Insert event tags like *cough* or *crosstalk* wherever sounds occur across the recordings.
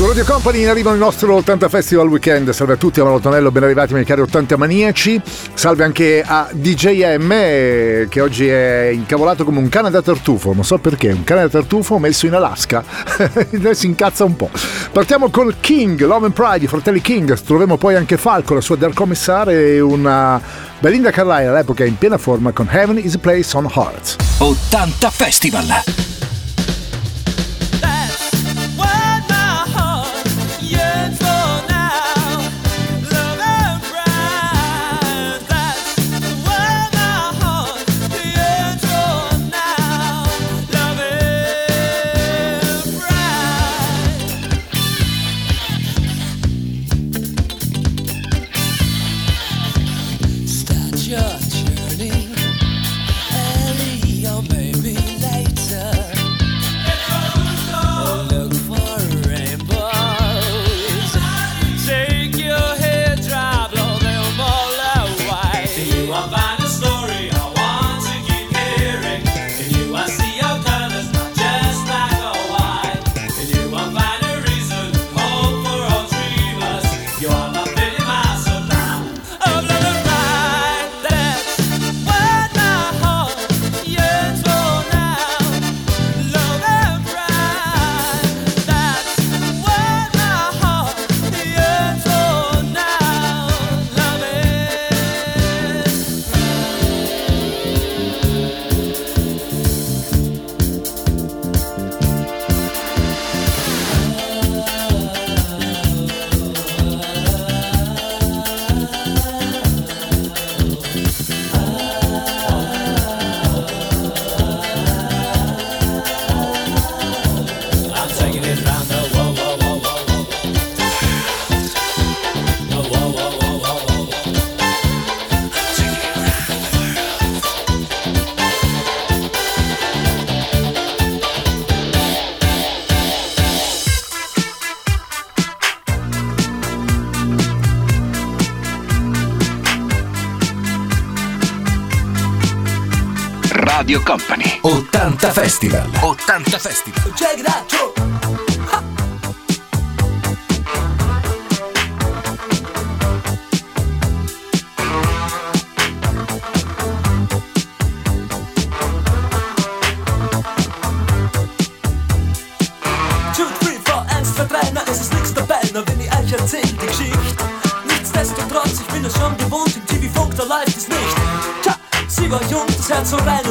Su Radio Company in arrivo il nostro 80 Festival Weekend. Salve a tutti, a Malotonello, ben arrivati miei cari 80 maniaci. Salve anche a DJM che oggi è incavolato come un cane da tartufo. Non so perché, un cane da tartufo messo in Alaska. *laughs* si incazza un po'. Partiamo col King, Love and Pride, i fratelli King. Troviamo poi anche Falco, la sua Dark Commissar e una Belinda Carlyle all'epoca in piena forma con Heaven is a Place on Hearts. 80 Festival! Radio Company. 80 Festival. 80 Festival. Check that out. Nichtsdestotrotz, ich bin es schon gewohnt, im TV Funk, da läuft es nicht. Tja, sie war jung, das Herz so rein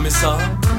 time is up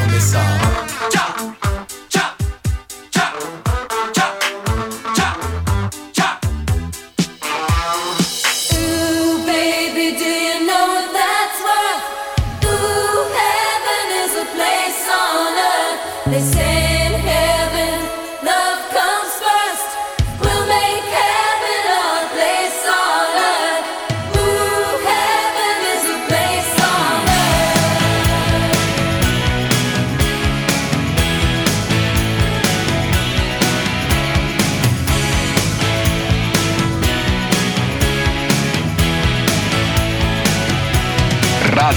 commissar. Ja!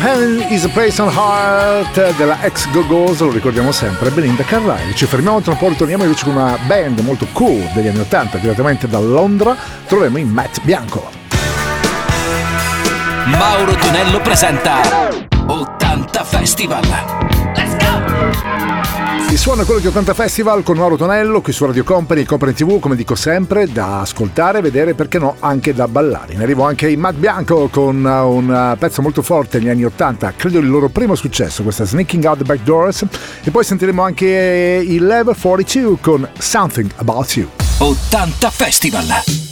Heaven is a Place on Heart della ex Go-Go's, lo ricordiamo sempre, Belinda Carlisle. Ci fermiamo tra un po', ritorniamo invece con una band molto cool degli anni 80, direttamente da Londra, troviamo in Matt Bianco. Mauro Tonello presenta 80 Festival. Il suono è quello di 80 Festival con Mauro Tonello qui su Radio Company e Company TV, come dico sempre, da ascoltare, vedere, perché no, anche da ballare. In arrivo anche in Matt Bianco con uh, un uh, pezzo molto forte negli anni 80, credo il loro primo successo, questa Sneaking Out the Back Doors. E poi sentiremo anche eh, il Level 42 con Something About You. 80 Festival!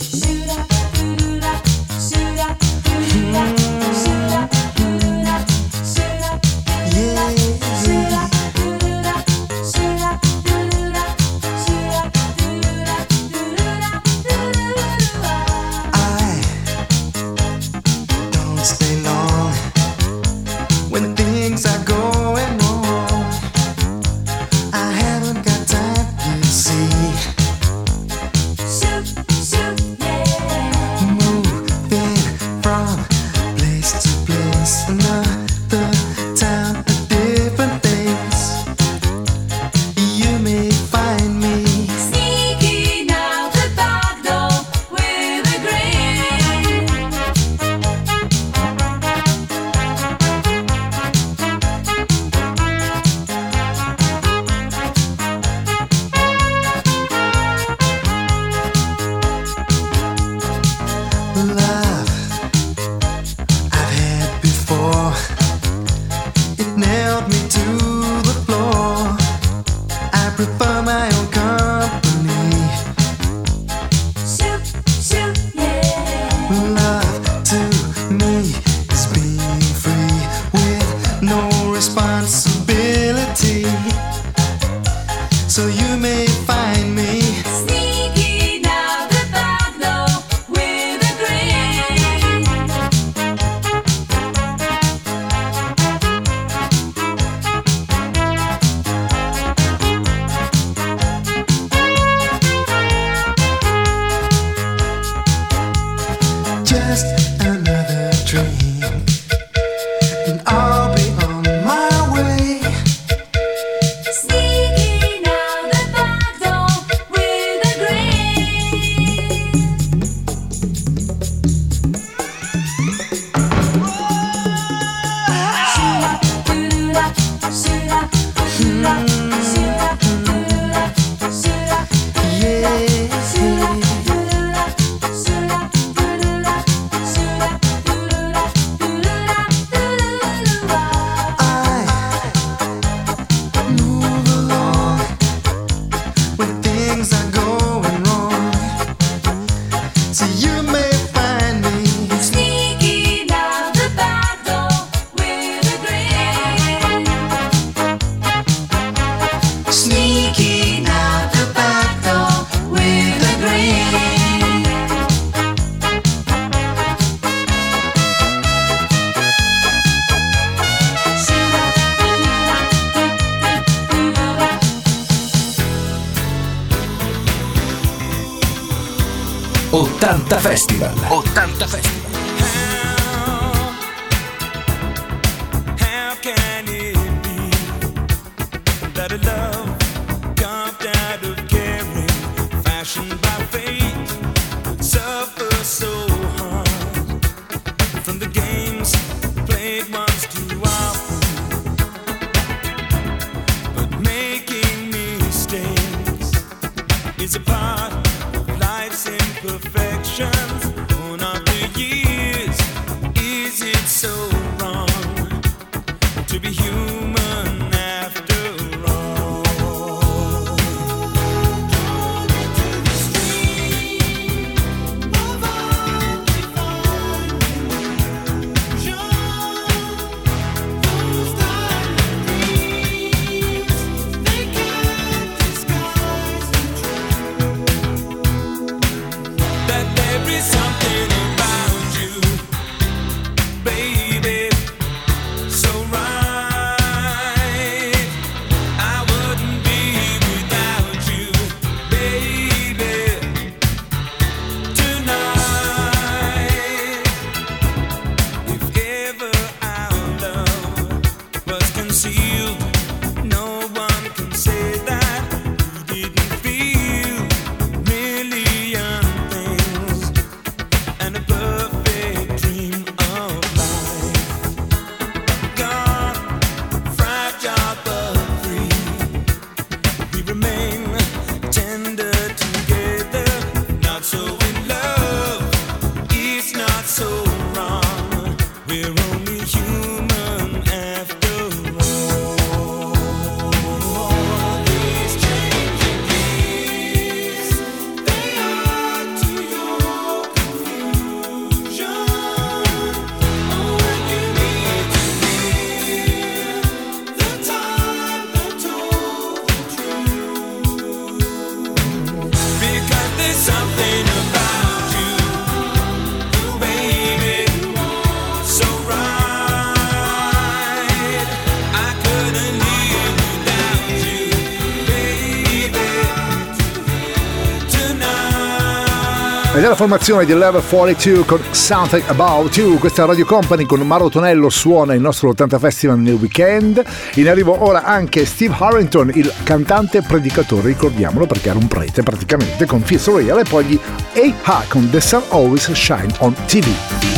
formazione di Level 42 con Something About You, questa Radio Company con Maro Tonello suona il nostro 80 Festival nel weekend. In arrivo ora anche Steve Harrington, il cantante predicatore, ricordiamolo perché era un prete praticamente, con Fizz Royale e poi gli A-Ha con The Sun Always Shine on TV.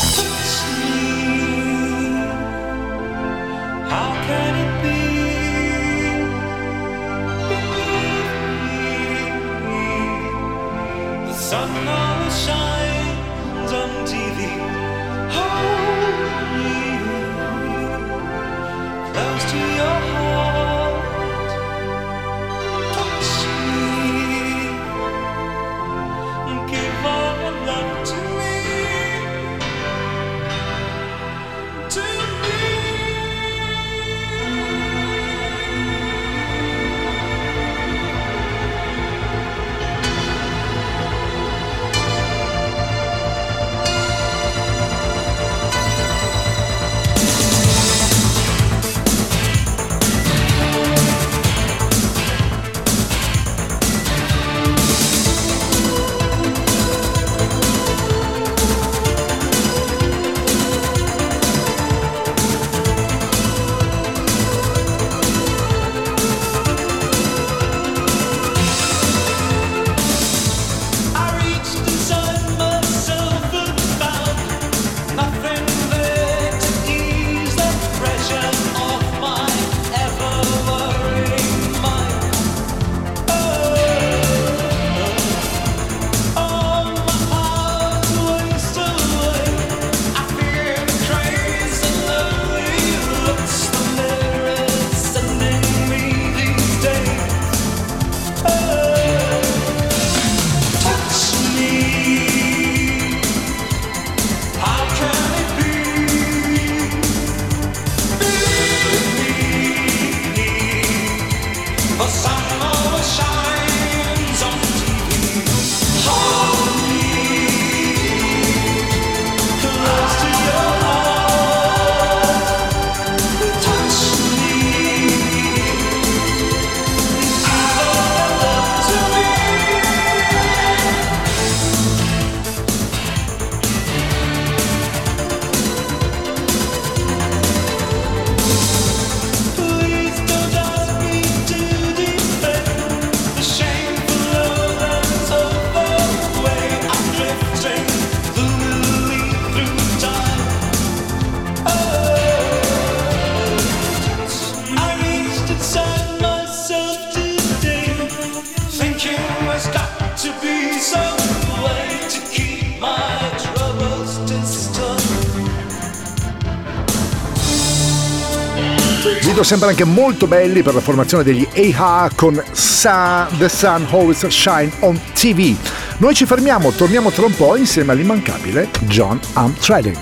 Sempre anche molto belli per la formazione degli AHA con Sa- The Sun Always Shine on TV. Noi ci fermiamo, torniamo tra un po' insieme all'immancabile John Amtrading.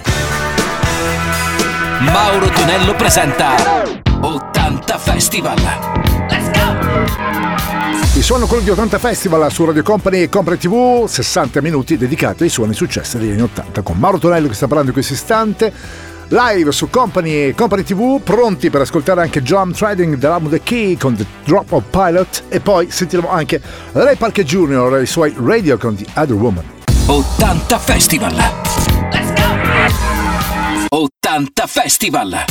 Mauro Tonello presenta 80 Festival. Il suono quello di 80 Festival su Radio Company e Company TV, 60 minuti dedicati ai suoni successi degli anni 80 con Mauro Tonello che sta parlando in questo istante. Live su Company Company TV, pronti per ascoltare anche John Trading dell'album The Key con The Drop of Pilot e poi sentiremo anche Ray Parker Jr. e i suoi radio con The Other Woman. 80 Festival. 80 Festival.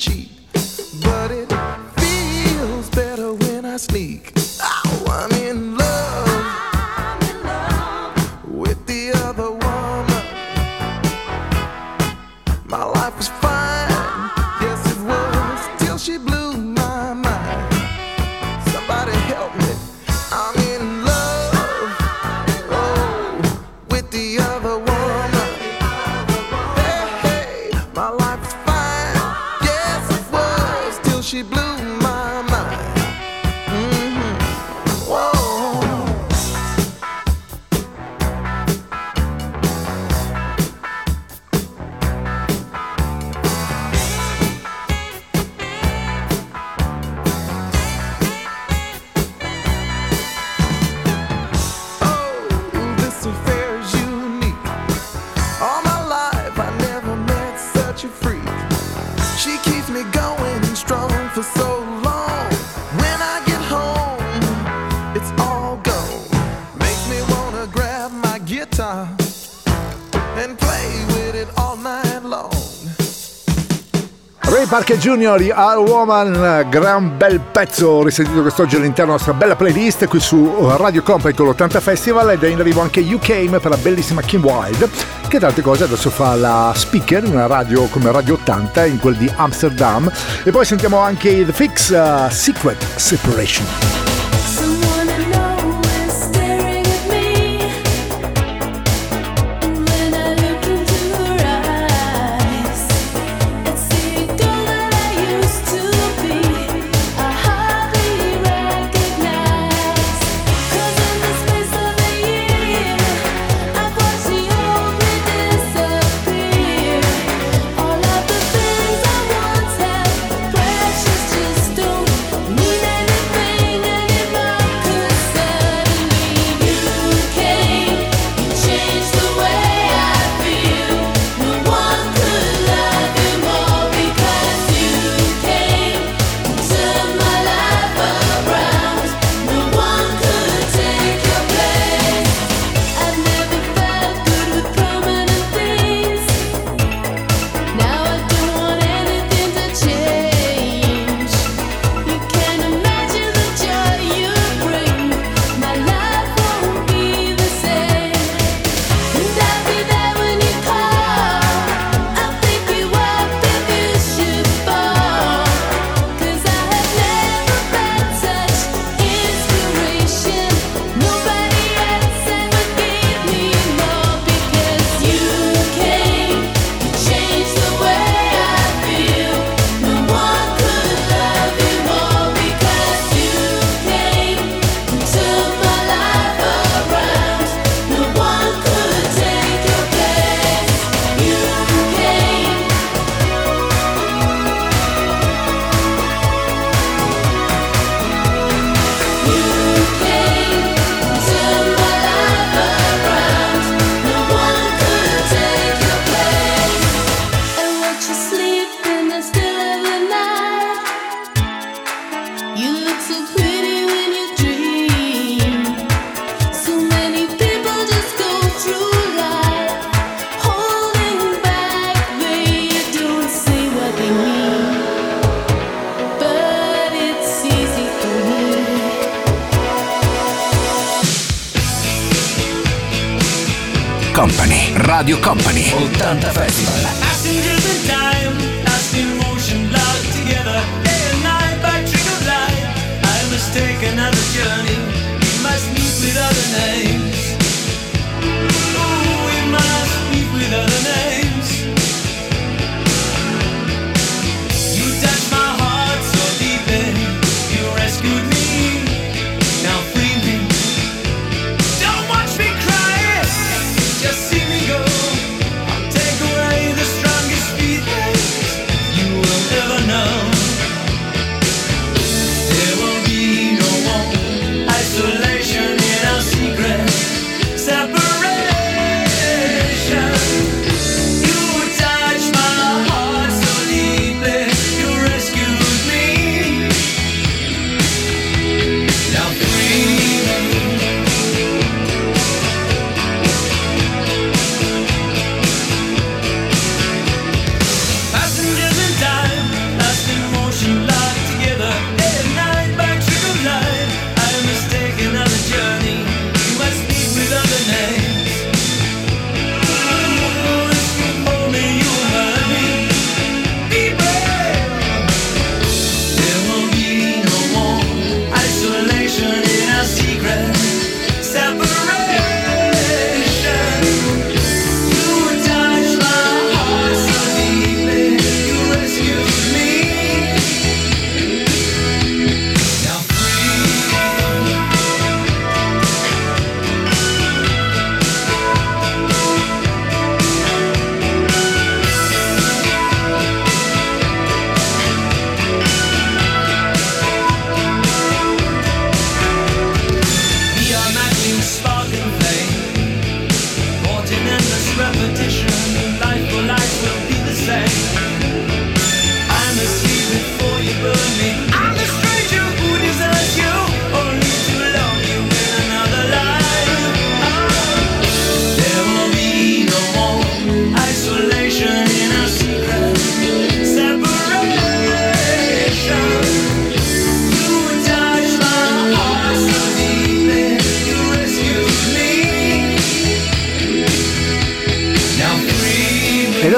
but it feels better when I sleep. Nick Junior, Our Woman, gran bel pezzo risentito quest'oggi all'interno della nostra bella playlist qui su Radio Company con l'80 Festival ed è in arrivo anche You Came per la bellissima Kim Wild che tante cose adesso fa la speaker in una radio come Radio 80 in quel di Amsterdam e poi sentiamo anche The Fix uh, Secret Separation. Company. Radio Company. 80 Festival. Take another journey. We must meet with other names.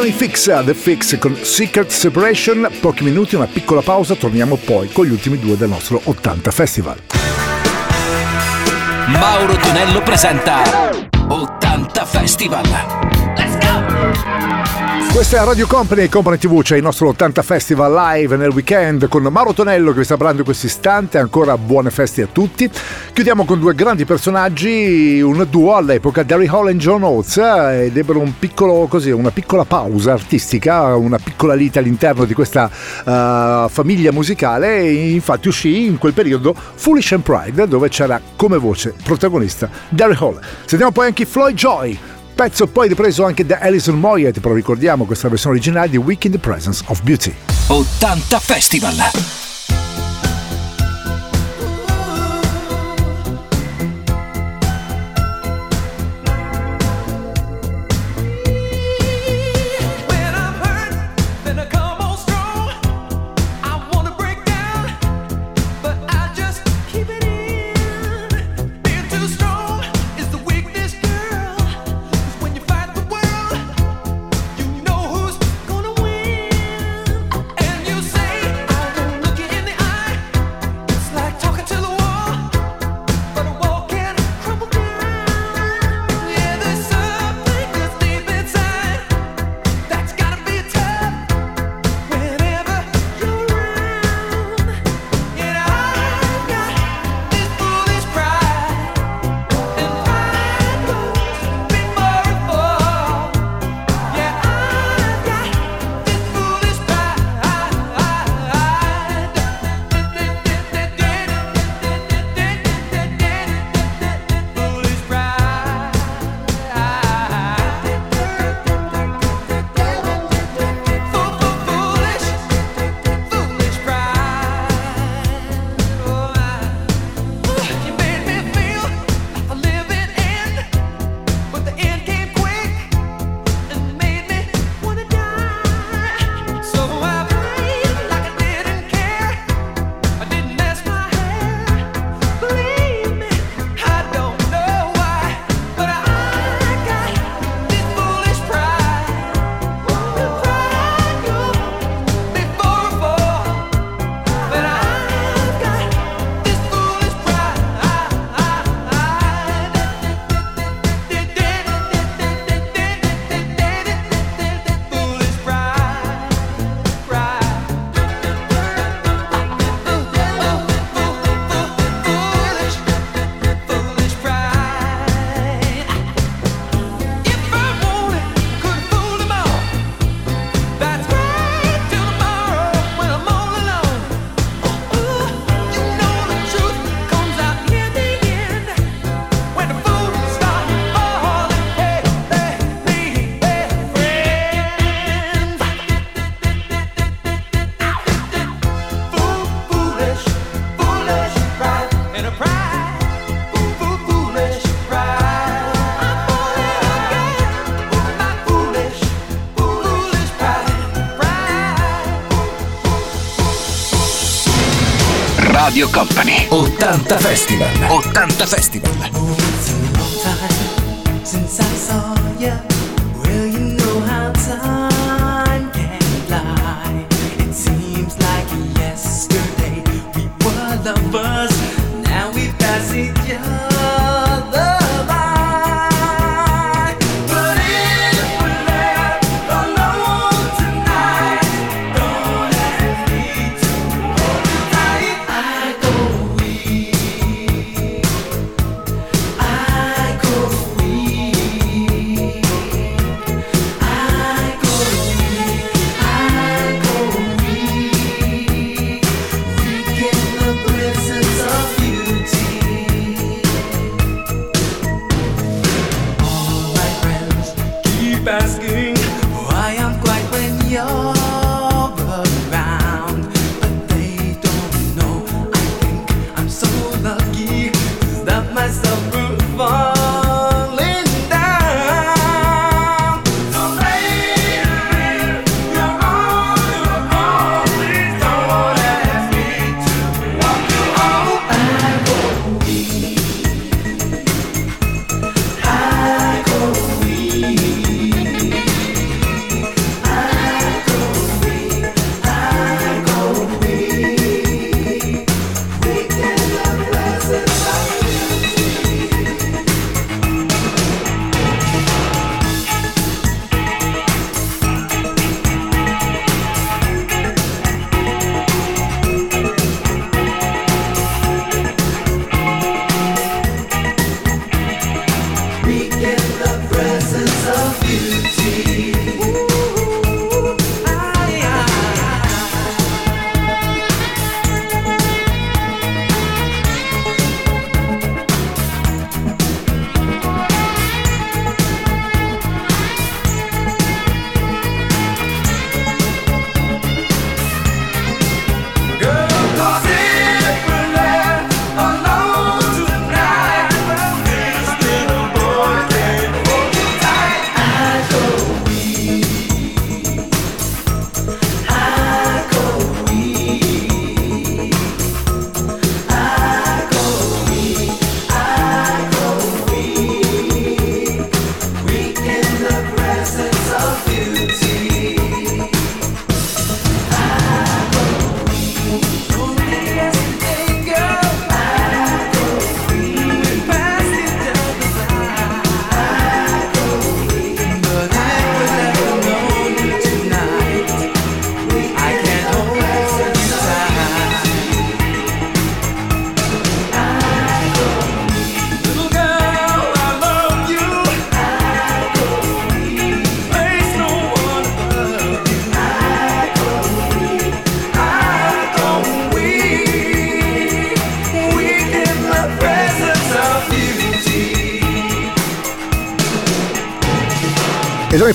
I Fix, The Fix con Secret Separation. Pochi minuti, una piccola pausa, torniamo poi con gli ultimi due del nostro 80 Festival. Mauro Tonello presenta 80 Festival. Questa è Radio Company e Company TV, c'è il nostro 80 Festival live nel weekend con Mauro Tonello che vi sta parlando in questo istante, ancora buone feste a tutti. Chiudiamo con due grandi personaggi, un duo all'epoca, Derry Hall e John Oates, ed ebbero un piccolo, così, una piccola pausa artistica, una piccola lite all'interno di questa eh, famiglia musicale e infatti uscì in quel periodo Foolish and Pride dove c'era come voce protagonista Derry Hall. Sentiamo poi anche Floyd Joy. Pezzo poi ripreso anche da Alison Moyet, però ricordiamo questa versione originale di Week in the Presence of Beauty. 80 Festival. Radio Company 80 Festival 80 Festival Since I saw you, well, you know how time.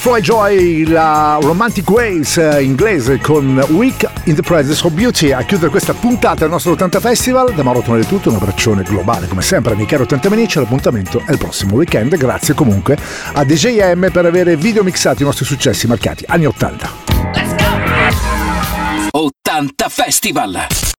Troy Joy, la Romantic Ways eh, inglese con Week in the Presence of Beauty a chiudere questa puntata del nostro 80 Festival. Da Mauro di tutto, un abbraccione globale come sempre, amici caro 80 Menici, l'appuntamento è il prossimo weekend. Grazie comunque a DJM per aver videomixato i nostri successi marcati anni 80. Let's go! 80 Festival!